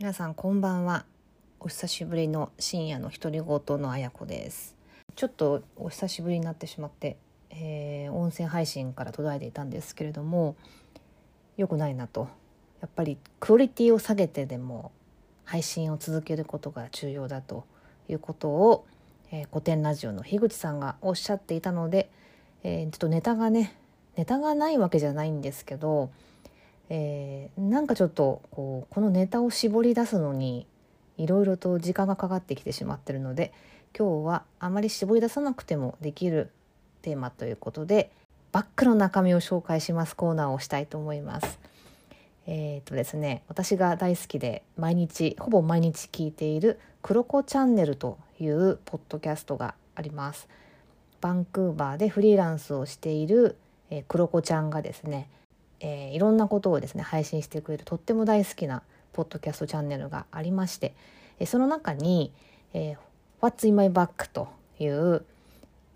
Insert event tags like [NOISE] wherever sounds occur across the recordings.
皆さんこんばんは。お久しぶりの深夜の独り言のあやこです。ちょっとお久しぶりになってしまって、えー、音声配信から途絶えていたんですけれども良くないなと。やっぱりクオリティを下げてでも配信を続けることが重要だということを、えー、古典ラジオの樋口さんがおっしゃっていたので、えー、ちょっとネタがねネタがないわけじゃないんですけどえー、なんかちょっとこうこのネタを絞り出すのにいろいろと時間がかかってきてしまってるので今日はあまり絞り出さなくてもできるテーマということでバッグの中身を紹介しますコーナーをしたいと思います。えー、とですね私が大好きで毎日ほぼ毎日聞いている「クロコチャンネル」というポッドキャストがあります。バンクーバーでフリーランスをしている、えー、クロコちゃんがですねえー、いろんなことをですね配信してくれるとっても大好きなポッドキャストチャンネルがありまして、えー、その中に、えー「What's in my bag」という、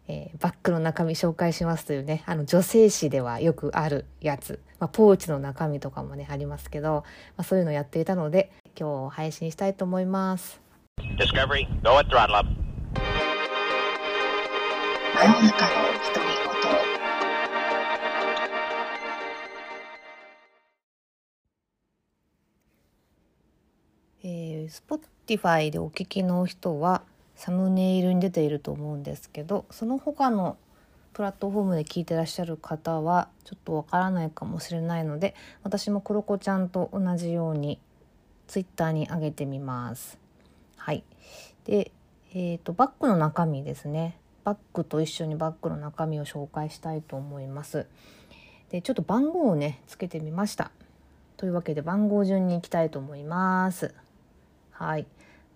えー、バッグの中身紹介しますというねあの女性誌ではよくあるやつ、まあ、ポーチの中身とかもねありますけど、まあ、そういうのをやっていたので今日配信したいと思います。Discovery, go at throttle up. 真夜中のー、Spotify でお聞きの人はサムネイルに出ていると思うんですけどその他のプラットフォームで聞いてらっしゃる方はちょっとわからないかもしれないので私もクロコちゃんと同じように Twitter に上げてみます。はい、で、えーと、バッグの中身ですねバッグと一緒にバッグの中身を紹介したいと思います。でちょっと番号をねつけてみました。というわけで番号順にいきたいと思います。はい。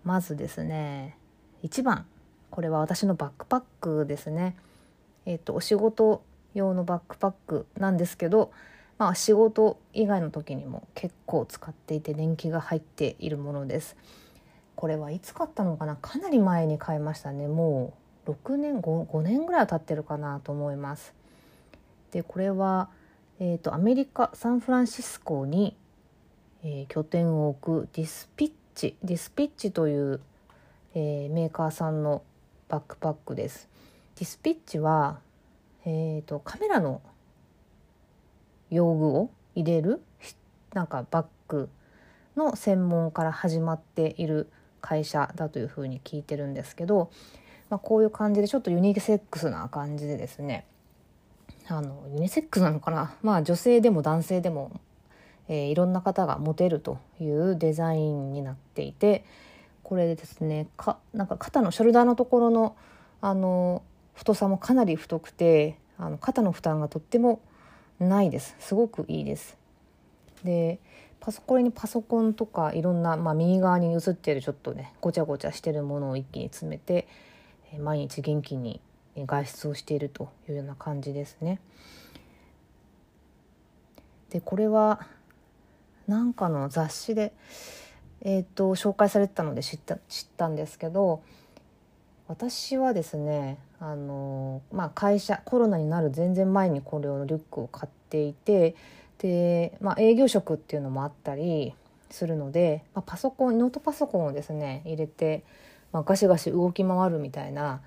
まずですね1番これは私のバックパックですね。えっ、とお仕事用のバックパックなんですけどまあ仕事以外の時にも結構使っていて年季が入っているものです。これはいつ買ったのかな？かなり前に買いましたね。もう6年 5, 5年ぐらいは経ってるかなと思います。でこれはえーと、アメリカサンフランシスコに、えー、拠点を置く DSPTCH DSPTCH という、えー、メーカーさんのバックパックです。 DSPTCH は、えーと、カメラの用具を入れるなんかバッグの専門から始まっている会社だというふうに聞いてるんですけど、まあ、こういう感じでちょっとユニセックスな感じでですねあのユニセックスなのかな？まあ女性でも男性でもえー、いろんな方が持てるというデザインになっていてこれでですねかなんか肩のショルダーのところのあの太さもかなり太くてあの肩の負担がとってもないですすごくいいです。でパソこれにパソコンとかいろんな、まあ、右側に映ってるちょっとねごちゃごちゃしてるものを一気に詰めて毎日元気に外出をしているというような感じですね。でこれはなんかの雑誌で、えーと、紹介されてたので知った知ったんですけど私はですねあの、まあ、会社コロナになる全然前にこれをリュックを買っていてで、まあ、営業職っていうのもあったりするので、まあ、パソコンノートパソコンをですね入れて、まあ、ガシガシ動き回るみたいな、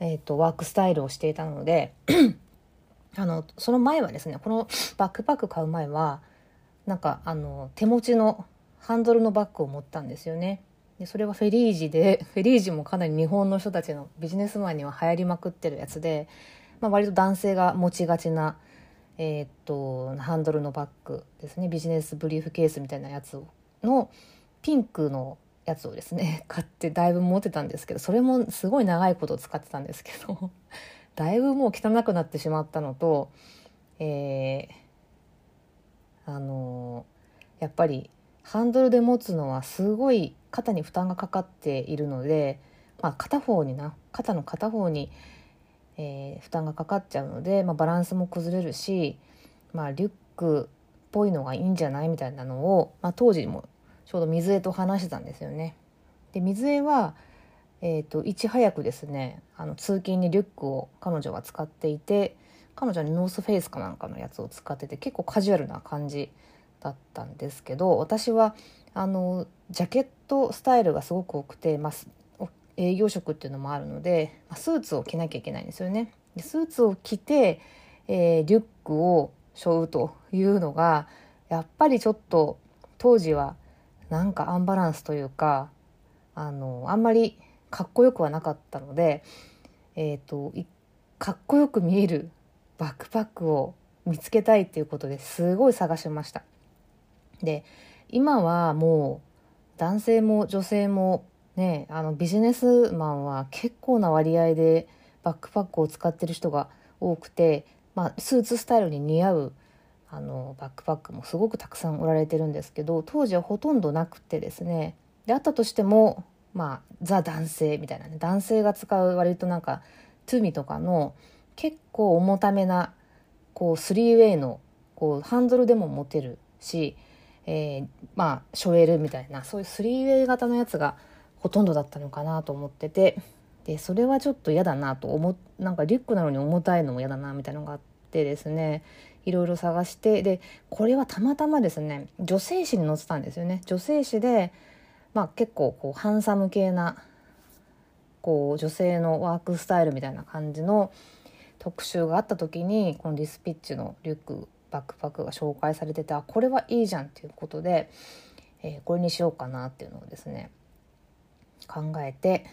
えーとワークスタイルをしていたので [CLEARS THROAT] あのその前はですねこのバックパック買う前はなんかあの手持ちのハンドルのバッグを持ったんですよね。でそれはフェリージで [LAUGHS] フェリージもかなり日本の人たちのビジネスマンには流行りまくってるやつで、まあ、割と男性が持ちがちな、えー、っとハンドルのバッグですねビジネスブリーフケースみたいなやつのピンクのやつをですね [LAUGHS] 買ってだいぶ持ってたんですけどそれもすごい長いこと使ってたんですけど [LAUGHS] だいぶもう汚くなってしまったのと、えーあのやっぱりハンドルで持つのはすごい肩に負担がかかっているので、まあ、片方にな肩の片方に、えー、負担がかかっちゃうので、まあ、バランスも崩れるし、まあ、リュックっぽいのがいいんじゃないみたいなのを、まあ、当時もちょうど水江と話してたんですよね。で水江は、えーと、いち早くですねあの通勤にリュックを彼女は使っていて彼女はノースフェイスかなんかのやつを使ってて結構カジュアルな感じだったんですけど私はあのジャケットスタイルがすごく多くて、まあ、営業職っていうのもあるので、まあ、スーツを着なきゃいけないんですよね。でスーツを着て、えー、リュックを背負うというのがやっぱりちょっと当時はなんかアンバランスというかあのあんまりかっこよくはなかったので、えーと、かっこよく見えるバックパックを見つけたいっていうことですごい探しました。で今はもう男性も女性もねあのビジネスマンは結構な割合でバックパックを使ってる人が多くて、まあ、スーツスタイルに似合うあのバックパックもすごくたくさん売られてるんですけど当時はほとんどなくてですねであったとしてもまあザ男性みたいなね男性が使う割となんかトゥーミとかの結構重ためなこう 3way のこうハンドルでも持てるしえー、まあ背負えるみたいなそういうスリーウェイ型のやつがほとんどだったのかなと思っててでそれはちょっと嫌だなと思なんかリュックなのに重たいのも嫌だなみたいなのがあってですねいろいろ探してでこれはたまたまですね女性誌に載ってたんですよね。女性誌で、まあ、結構こうハンサム系なこう女性のワークスタイルみたいな感じの特集があった時にこのディスピッチのリュックバックパックが紹介されててあこれはいいじゃんっていうことで、えー、これにしようかなっていうのをですね考えて、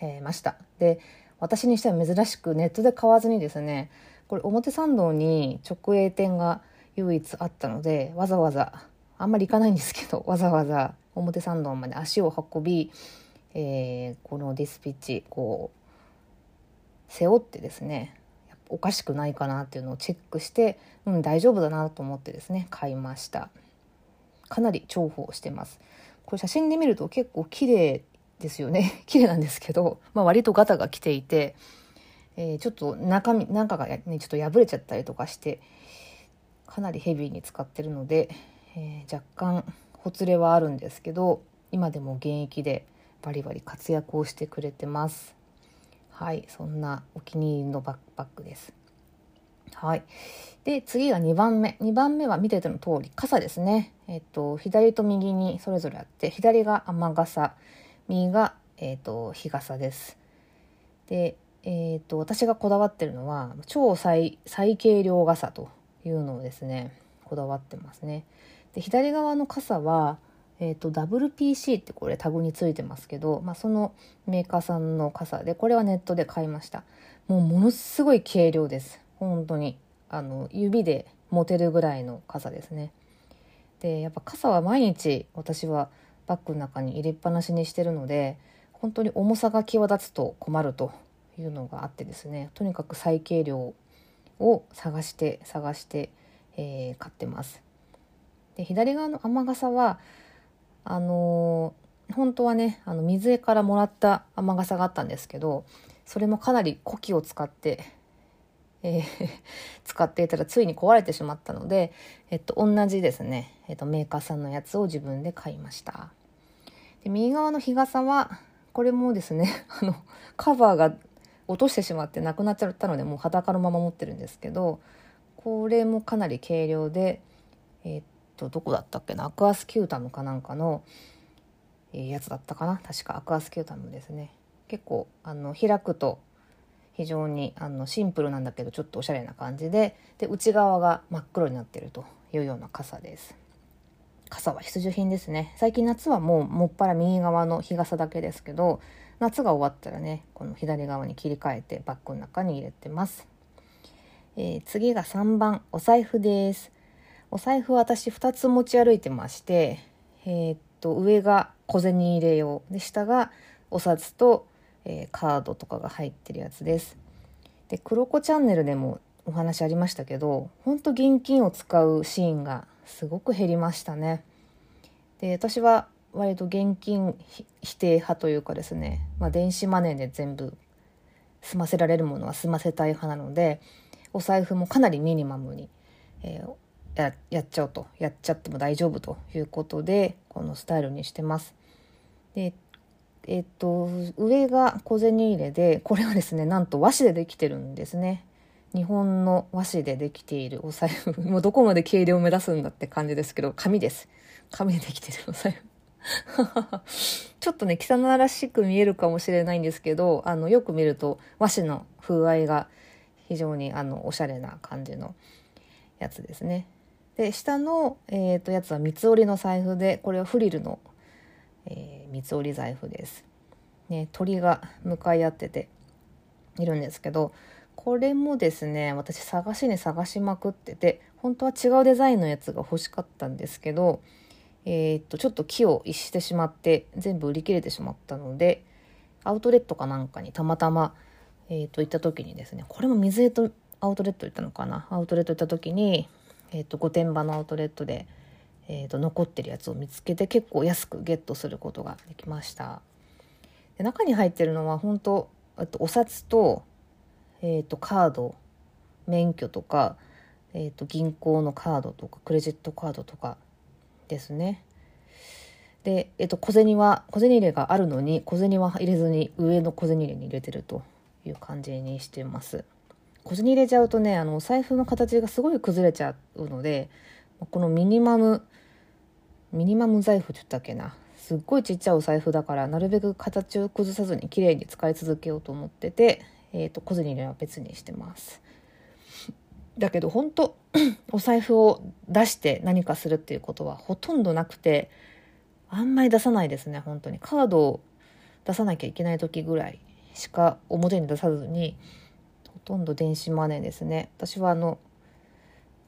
えー、ました。で私にしては珍しくネットで買わずにですねこれ表参道に直営店が唯一あったのでわざわざあんまり行かないんですけど [LAUGHS] わざわざ表参道まで足を運び、えー、このディスピッチこう背負ってですねおかしくないかなっていうのをチェックして、うん、大丈夫だなと思ってですね買いました。かなり重宝してます。これ写真で見ると結構綺麗ですよね。[LAUGHS] 綺麗なんですけど、まあ、割とガタが来ていて、えー、ちょっと中身中がねちょっと破れちゃったりとかしてかなりヘビーに使ってるので、えー、若干ほつれはあるんですけど今でも現役でバリバリ活躍をしてくれてます。はいそんなお気に入りのバックパックです。はい。で次が2番目。2番目は見てての通り傘ですね。えっと左と右にそれぞれあって左が雨傘右が、えっと、日傘です。でえ、っと私がこだわってるのは超最最軽量傘というのをですねこだわってますね。で左側の傘はえーと、WPC ってこれタグについてますけど、まあ、そのメーカーさんの傘でこれはネットで買いました。もうものすごい軽量です。本当に。あの指で持てるぐらいの傘ですね。でやっぱ傘は毎日私はバッグの中に入れっぱなしにしてるので本当に重さが際立つと困るというのがあってですね。とにかく最軽量を探して探して、えー、買ってます。で左側の雨傘はあの、本当はねあの水江からもらった雨傘があったんですけどそれもかなり古希を使って、えー、[LAUGHS] 使っていたらついに壊れてしまったので、えっと、同じですね、えっと、メーカーさんのやつを自分で買いました。で右側の日傘はこれもですね [LAUGHS] あのカバーが落としてしまってなくなっちゃったのでもう裸のまま持ってるんですけどこれもかなり軽量でえっとどこだったっけな？アクアスキュータムかなんかの、え、やつだったかな？確か。アクアスキュータムですね。結構あの開くと非常にあのシンプルなんだけどちょっとおしゃれな感じでで内側が真っ黒になってるというような傘です。傘は必需品ですね。最近夏はもうもっぱら右側の日傘だけですけど夏が終わったらねこの左側に切り替えてバッグの中に入れてます、えー、次が3番お財布です。お財布私2つ持ち歩いてまして、えー、っと上が小銭入れ用で下がお札と、えー、カードとかが入ってるやつです。で黒子チャンネルでもお話ありましたけど本当現金を使うシーンがすごく減りましたね。で私は割と現金否定派というかですね、まあ、電子マネーで全部済ませられるものは済ませたい派なのでお財布もかなりミニマムに、えー、ややっちゃうとやっちゃっても大丈夫ということでこのスタイルにしてます。でえっと上が小銭入れでこれはですねなんと和紙でできてるんですね。日本の和紙でできているお財布 [LAUGHS] もうどこまで軽量を目指すんだって感じですけど紙です紙でできてるお財布 [LAUGHS] ちょっとね、汚らしく見えるかもしれないんですけど、あの、よく見ると和紙の風合いが非常にあの、おしゃれな感じのやつですね。で、下の、えー、とやつは三つ折りの財布で、これはフリルの、えー、三つ折り財布です。ね、鳥が向かい合ってているんですけど、これもですね、私探しに探しまくってて、本当は違うデザインのやつが欲しかったんですけど、えー、っと、ちょっと木を逸してしまって、全部売り切れてしまったので、アウトレットかなんかにたまたま、えー、っと、行った時にですね、これも水江とアウトレット行ったのかなアウトレット行った時に、えっと、御殿場のアウトレットで、えっと、残ってるやつを見つけて結構安くゲットすることができました。で中に入ってるのは本当とお札と,、えー、とカード免許とか、えー、と銀行のカードとかクレジットカードとかですね。で、え、ー、と、小銭は、小銭入れがあるのに、小銭は入れずに上の小銭入れに入れてるという感じにしてます。小銭入れちゃうとね、あの、お財布の形がすごい崩れちゃうので、このミニマム、ミニマム財布って言ったっけな。すっごいちっちゃいお財布だから、なるべく形を崩さずに綺麗に使い続けようと思ってて、えっ、ー、と、小銭入れは別にしてます。だけど本当 [CLEARS THROAT] お財布を出して何かするっていうことはほとんどなくてあんまり出さないですね本当にカードを出さなきゃいけない時ぐらいしか表に出さずにほとんど電子マネーですね。私はあの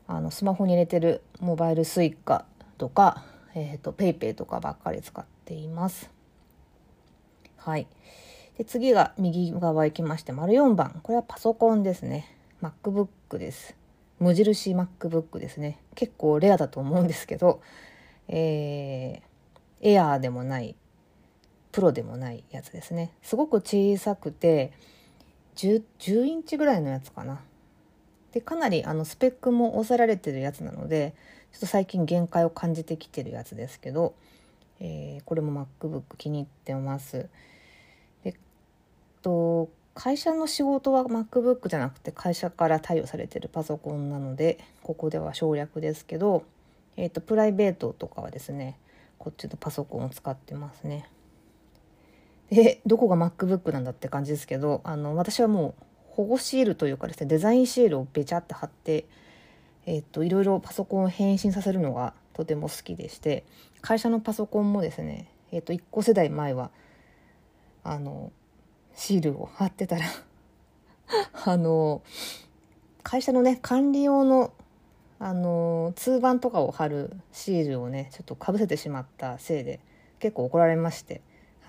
あのスマホに入れてるモバイル suica とか、えーと、と PayPay とかばっかり使っています。はい。で次が右側行きまして丸4番。これはパソコンですね。MacBook です。無印 MacBook ですね。結構レアだと思うんですけど、えー、エアーでもないプロでもないやつですね。すごく小さくて 10, 10インチぐらいのやつかなでかなりあのスペックも抑えられてるやつなのでちょっと最近限界を感じてきてるやつですけど、えー、これも MacBook 気に入ってますでと会社の仕事は MacBook じゃなくて会社から貸与されてるパソコンなのでここでは省略ですけど、えーと、プライベートとかはですねこっちのパソコンを使ってますね。でどこが MacBook なんだって感じですけどあの私はもう保護シールというかですねデザインシールをべちゃって貼って、えーと、いろいろパソコンを変身させるのがとても好きでして会社のパソコンもですね、えーと1個世代前はあのシールを貼ってたら [LAUGHS] あの会社のね管理用のあの通番とかを貼るシールをねちょっとかぶせてしまったせいで結構怒られまして。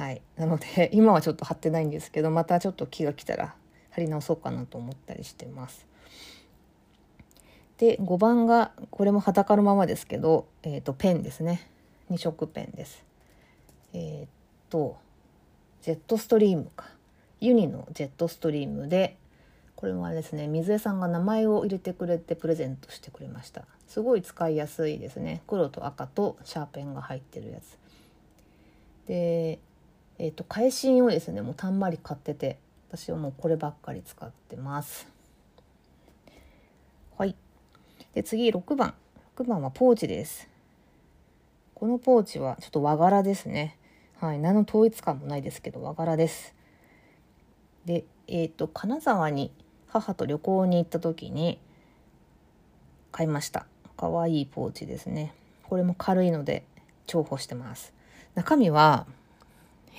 はい。なので [LAUGHS] 今はちょっと貼ってないんですけどまたちょっと気が来たら貼り直そうかなと思ったりしてます。で5番がこれも裸のままですけど、えーと、ペンですね。2色ペンです。えっ、とジェットストリームか。ユニのジェットストリームでこれもあれですね。水江さんが名前を入れてくれてプレゼントしてくれました。すごい使いやすいですね。黒と赤とシャーペンが入ってるやつ。でえっ、ー、と返し印をですねもうたんまり買ってて私はもうこればっかり使ってます。はい。で次6番。6番はポーチです。このポーチはちょっと和柄ですね。はい。何の統一感もないですけど和柄です。で、えっ、ー、と、金沢に母と旅行に行った時に買いました。かわいいポーチですね。これも軽いので重宝してます。中身は、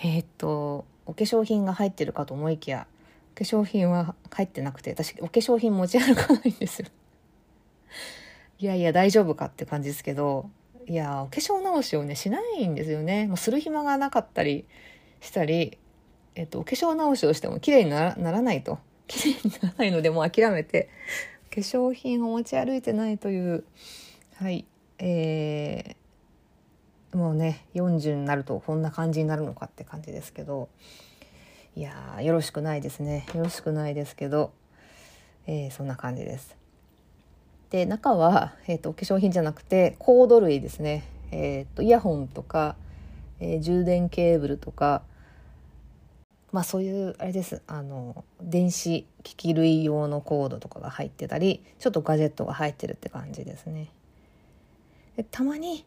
えっ、と、お化粧品が入ってるかと思いきや、お化粧品は入ってなくて、私、お化粧品持ち歩かないんですよ。[LAUGHS] いやいや、大丈夫かって感じですけど、いや、お化粧直しをね、しないんですよね。もうする暇がなかったりしたり、えっと、お化粧直しをしても綺麗にならないと。[LAUGHS] 綺麗にならないのでもう諦めて、化粧品を持ち歩いてないという、はい、えー、もうね、40になるとこんな感じになるのかって感じですけど、いやよろしくないですね。よろしくないですけど、えー、そんな感じです。で、中は、え、ー、と、お化粧品じゃなくて、コード類ですね。えっ、ー、と、イヤホンとか、えー、充電ケーブルとか、まあそういうあれですあの電子機器類用のコードとかが入ってたりちょっとガジェットが入ってるって感じですね。たまに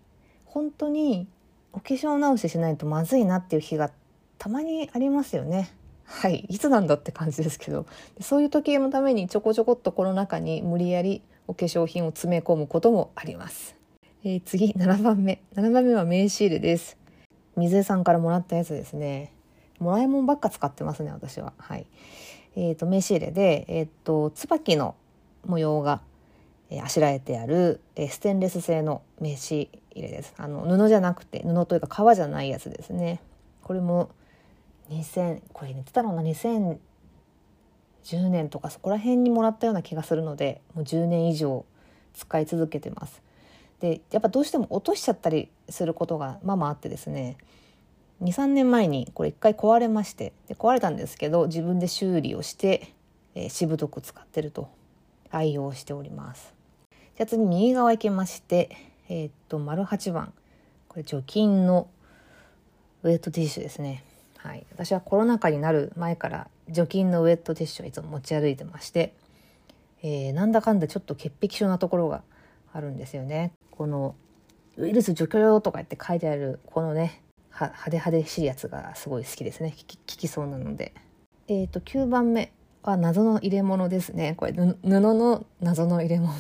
本当にお化粧直ししないとまずいなっていう日がたまにありますよね。はい、いつなんだって感じですけどそういう時のためにちょこちょこっとこの中に無理やりお化粧品を詰め込むこともあります。えー、次7番目7番目は名刺入れです。水江さんからもらったやつですね。もらいもんばっか使ってますね私は。はい。えっ、ー、と名刺入れでえっ、ー、と椿の模様がえあしらえてある、えステンレス製の名刺入れです。あの布じゃなくて布というか革じゃないやつですね。これも2000これ言ってたのな？2010年とかそこら辺にもらったような気がするのでもう10年以上使い続けてます。でやっぱどうしても落としちゃったりすることがまあまああってですね23年前にこれ1回壊れましてで壊れたんですけど自分で修理をして、えー、しぶとく使ってると愛用しております。じゃあ次右側行きまして、えー、っと、丸8番。これ除菌のウェットティッシュですね。はい。私はコロナ禍になる前から除菌のウェットティッシュをいつも持ち歩いてまして、えー、なんだかんだちょっと潔癖症なところがあるんですよね。このウイルス除去用とか言って書いてあるこのね派手派手しいやつがすごい好きですね効きそうなのでえっ、ー、と9番目は謎の入れ物ですねこれ布の謎の入れ物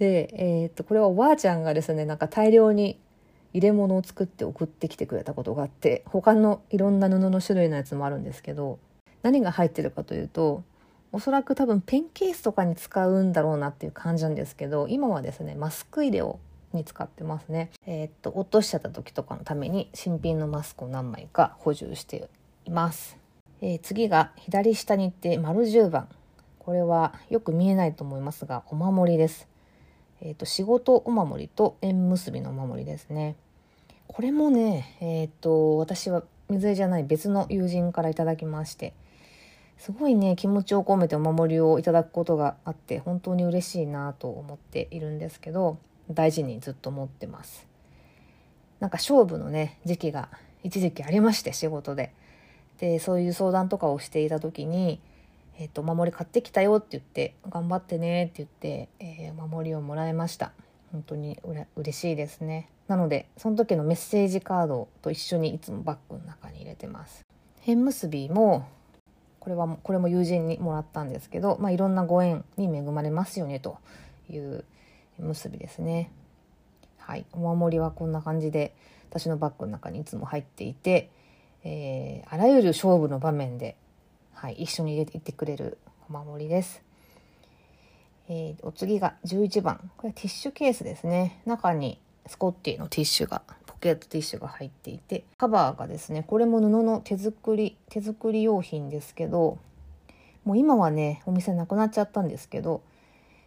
で、えー、っとこれはおばあちゃんがですねなんか大量に入れ物を作って送ってきてくれたことがあって他のいろんな布の種類のやつもあるんですけど何が入ってるかというとおそらく多分ペンケースとかに使うんだろうなっていう感じなんですけど今はですねマスク入れをに使ってますね。えー、っと落としちゃった時とかのために新品のマスクを何枚か補充しています。えー、次が左下に行って丸10番。これはよく見えないと思いますがお守りです。えーと、仕事お守りと縁結びのお守りですね。これもね、えっ、ー、と私は水江じゃない別の友人から頂きましてすごいね気持ちを込めてお守りをいただくことがあって本当に嬉しいなと思っているんですけど大事にずっと持ってます。なんか勝負のね時期が一時期ありまして仕事で。でそういう相談とかをしていた時にえっ、ー、と、お守り買ってきたよって言って、頑張ってねって言って、えー、お守りをもらいました。本当にうれ嬉しいですね。なので、その時のメッセージカードと一緒にいつもバッグの中に入れてます。縁結びも、これは、これも友人にもらったんですけど、まあ、いろんなご縁に恵まれますよねという結びですね。はい。お守りはこんな感じで、私のバッグの中にいつも入っていて、えー、あらゆる勝負の場面ではい、一緒に入れていってくれるお守りです。えー、お次が11番。これティッシュケースですね。中にスコッティのティッシュが、ポケットティッシュが入っていて、カバーがですね、これも布の手作り、手作り用品ですけど、もう今はね、お店なくなっちゃったんですけど、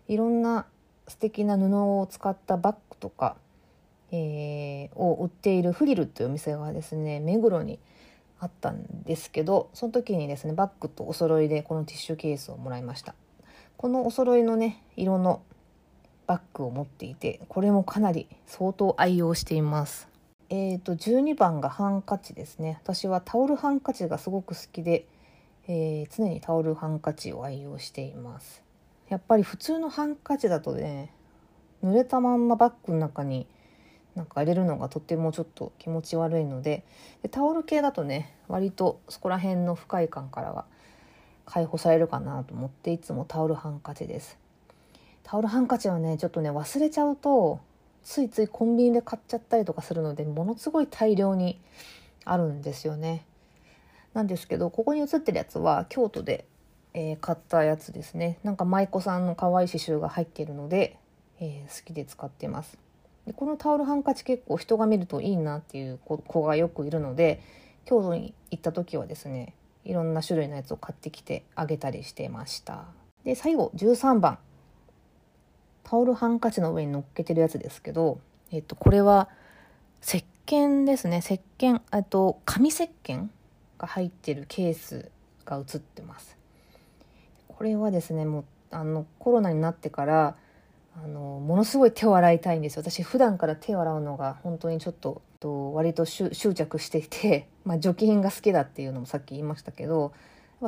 いろんな素敵な布を使ったバッグとか、えー、を売っているフリルというお店がですね、目黒にあったんですけどその時にですねバッグとお揃いでこのティッシュケースをもらいました。このお揃いのね色のバッグを持っていてこれもかなり相当愛用しています。えーと12番がハンカチですね。私はタオルハンカチがすごく好きで、えー、常にタオルハンカチを愛用しています。やっぱり普通のハンカチだとね濡れたまんまバッグの中になんか入れるのがとてもちょっと気持ち悪いのででタオル系だとね割とそこら辺の不快感からは解放されるかなと思っていつもタオルハンカチです。タオルハンカチはねちょっとね忘れちゃうとついついコンビニで買っちゃったりとかするのでものすごい大量にあるんですよね。なんですけどここに写ってるやつは京都で、えー、買ったやつですね。なんか舞妓さんの可愛い刺繍が入っているので、えー、好きで使ってます。でこのタオルハンカチ結構人が見るといいなっていう子がよくいるので京都に行った時はですねいろんな種類のやつを買ってきてあげたりしてました。で最後13番。タオルハンカチの上に乗っけてるやつですけど、えっと、これは石鹸ですね。石鹸あと紙石鹸が入ってるケースが写ってます。これはですねもうあのコロナになってからあのものすごい手を洗いたいんです私普段から手を洗うのが本当にちょっとと割と執着していて、[LAUGHS] まあ、除菌が好きだっていうのもさっき言いましたけど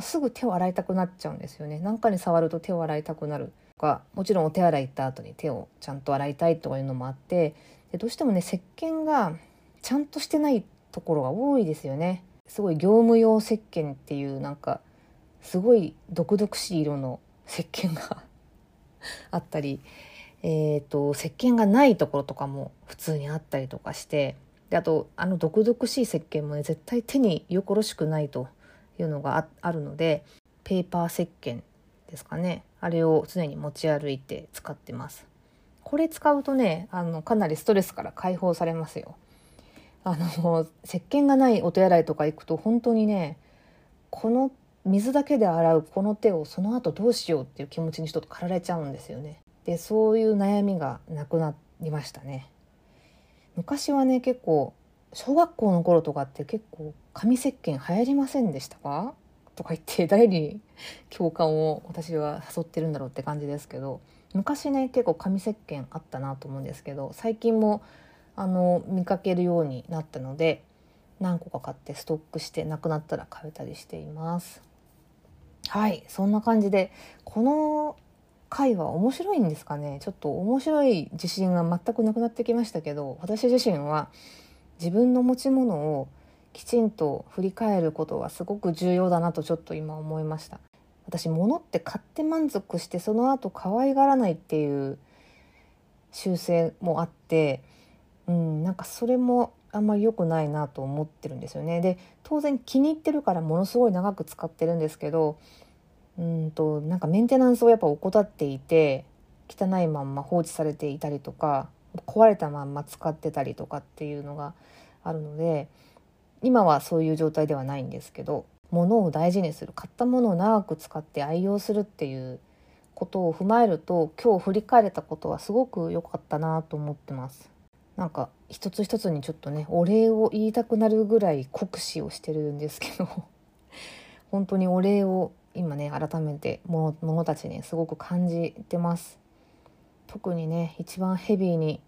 すぐ手を洗いたくなっちゃうんですよね。何かに触ると手を洗いたくなるとかもちろんお手洗い行った後に手をちゃんと洗いたいとかいうのもあってでどうしてもね石鹸がちゃんとしてないところが多いですよね。すごい業務用石鹸っていうなんかすごい毒々しい色の石鹸が [LAUGHS] あったり、えーと、石鹸がないところとかも普通にあったりとかしてであとあの毒々しい石鹸もね絶対手によころしくないというのがあるのでペーパー石鹸ですかね。あれを常に持ち歩いて使ってます。これ使うとねあのかなりストレスから解放されますよ。あの石鹸がないお手洗いとか行くと本当にねこの水だけで洗うこの手をその後どうしようっていう気持ちにちょっと駆られちゃうんですよね。でそういう悩みがなくなりましたね昔はね結構小学校の頃とかって結構紙石鹸流行りませんでしたか？とか言って誰に共感を私は誘ってるんだろうって感じですけど昔ね結構紙石鹸あったなと思うんですけど最近もあの見かけるようになったので何個か買ってストックしてなくなったら買えたりしています。はいそんな感じでこの回は面白いんですかねちょっと面白い自信が全くなくなってきましたけど私自身は自分の持ち物をきちんと振り返ることがすごく重要だなとちょっと今思いました私物って買って満足してその後可愛がらないっていう習性もあってうんなんかそれもあんまり良くないなと思ってるんですよね。で当然気に入ってるからものすごい長く使ってるんですけどうんとなんかメンテナンスをやっぱ怠っていて汚いまんま放置されていたりとか壊れたまんま使ってたりとかっていうのがあるので今はそういう状態ではないんですけど物を大事にする買ったものを長く使って愛用するっていうことを踏まえると今日振り返れたことはすごく良かったなと思ってます。なんか一つ一つにちょっとねお礼を言いたくなるぐらい酷使をしてるんですけど [LAUGHS] 本当にお礼を今ね改めてものたちにすごく感じてます。特にね一番ヘビーに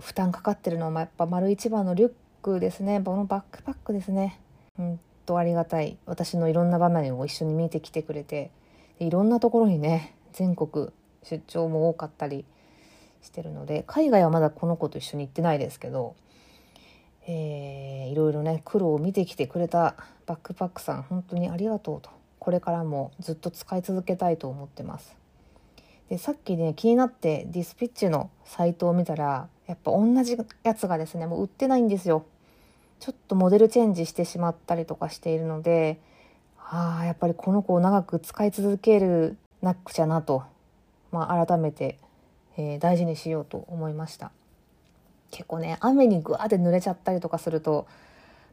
負担かかってるのはやっぱ丸一番のリュックですね。このバックパックですね。うんとありがたい。私のいろんな場面を一緒に見てきてくれて。いろんなところにね全国出張も多かったりしてるので海外はまだこの子と一緒に行ってないですけど、えー、いろいろね苦労を見てきてくれたバックパックさん本当にありがとうと。これからもずっと使い続けたいと思ってます。でさっきね気になってディスピッチのサイトを見たらやっぱ同じやつがですねもう売ってないんですよ。ちょっとモデルチェンジしてしまったりとかしているのでああやっぱりこの子を長く使い続けるなくちゃなと、まあ、改めてえー、大事にしようと思いました結構ね雨にぐわって濡れちゃったりとかすると、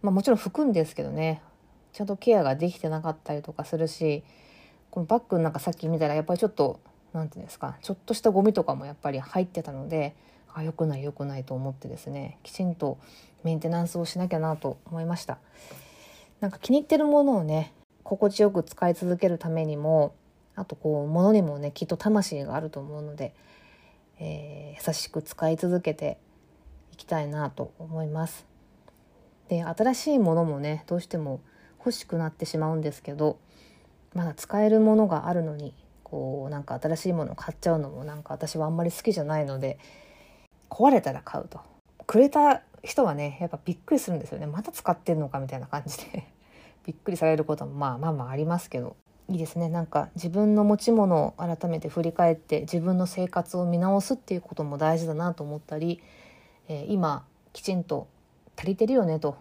まあ、もちろん拭くんですけどねちゃんとケアができてなかったりとかするしこのバッグなんかさっき見たらやっぱりちょっと何て言うんですかちょっとしたゴミとかもやっぱり入ってたのであ良くない良くないと思ってですねきちんとメンテナンスをしなきゃなと思いましたなんか気に入ってるものをね心地よく使い続けるためにもあとこう物にもねきっと魂があると思うのでえー、優しく使い続けていきたいなと思います。で新しいものもねどうしても欲しくなってしまうんですけどまだ使えるものがあるのにこうなんか新しいものを買っちゃうのもなんか私はあんまり好きじゃないので壊れたら買うと。くれた人はねやっぱびっくりするんですよね。また使ってんのかみたいな感じで。[LAUGHS] びっくりされることもまあまあまあありますけど。いいですね。なんか自分の持ち物を改めて振り返って自分の生活を見直すっていうことも大事だなと思ったり、えー、今きちんと足りてるよねと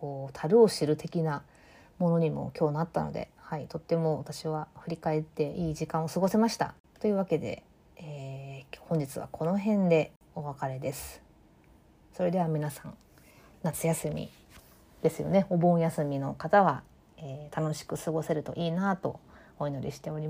こう樽を知る的なものにも今日なったので、はい、とっても私は振り返っていい時間を過ごせました。というわけで、えー、本日はこの辺でお別れです。それでは皆さん夏休みですよねお盆休みの方はえー、楽しく過ごせるといいなとお祈りしております。